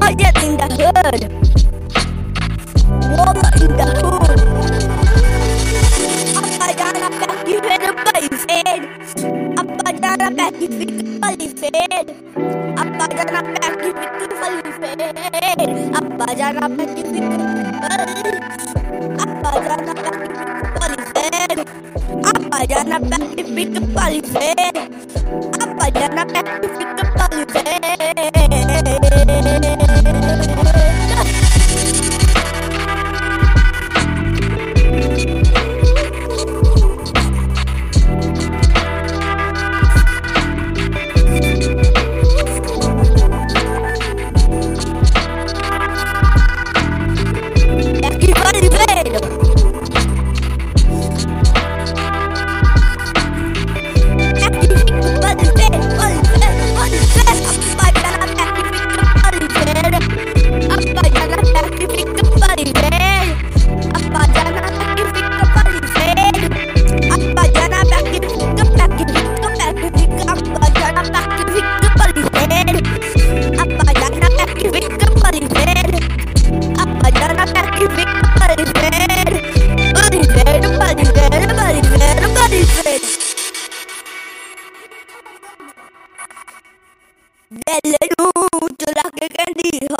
Warriors in the hood. Warrior in the hood. Up and down the back, you hear the police head. Up and down the back, you feel the police head. Up and down the back, you feel the police head. Up and down the back, you feel the police. Up and down the back, you feel the police head. Up and down the back, you feel the police head. Up and down the back, you feel the police head. Delle luci la che dico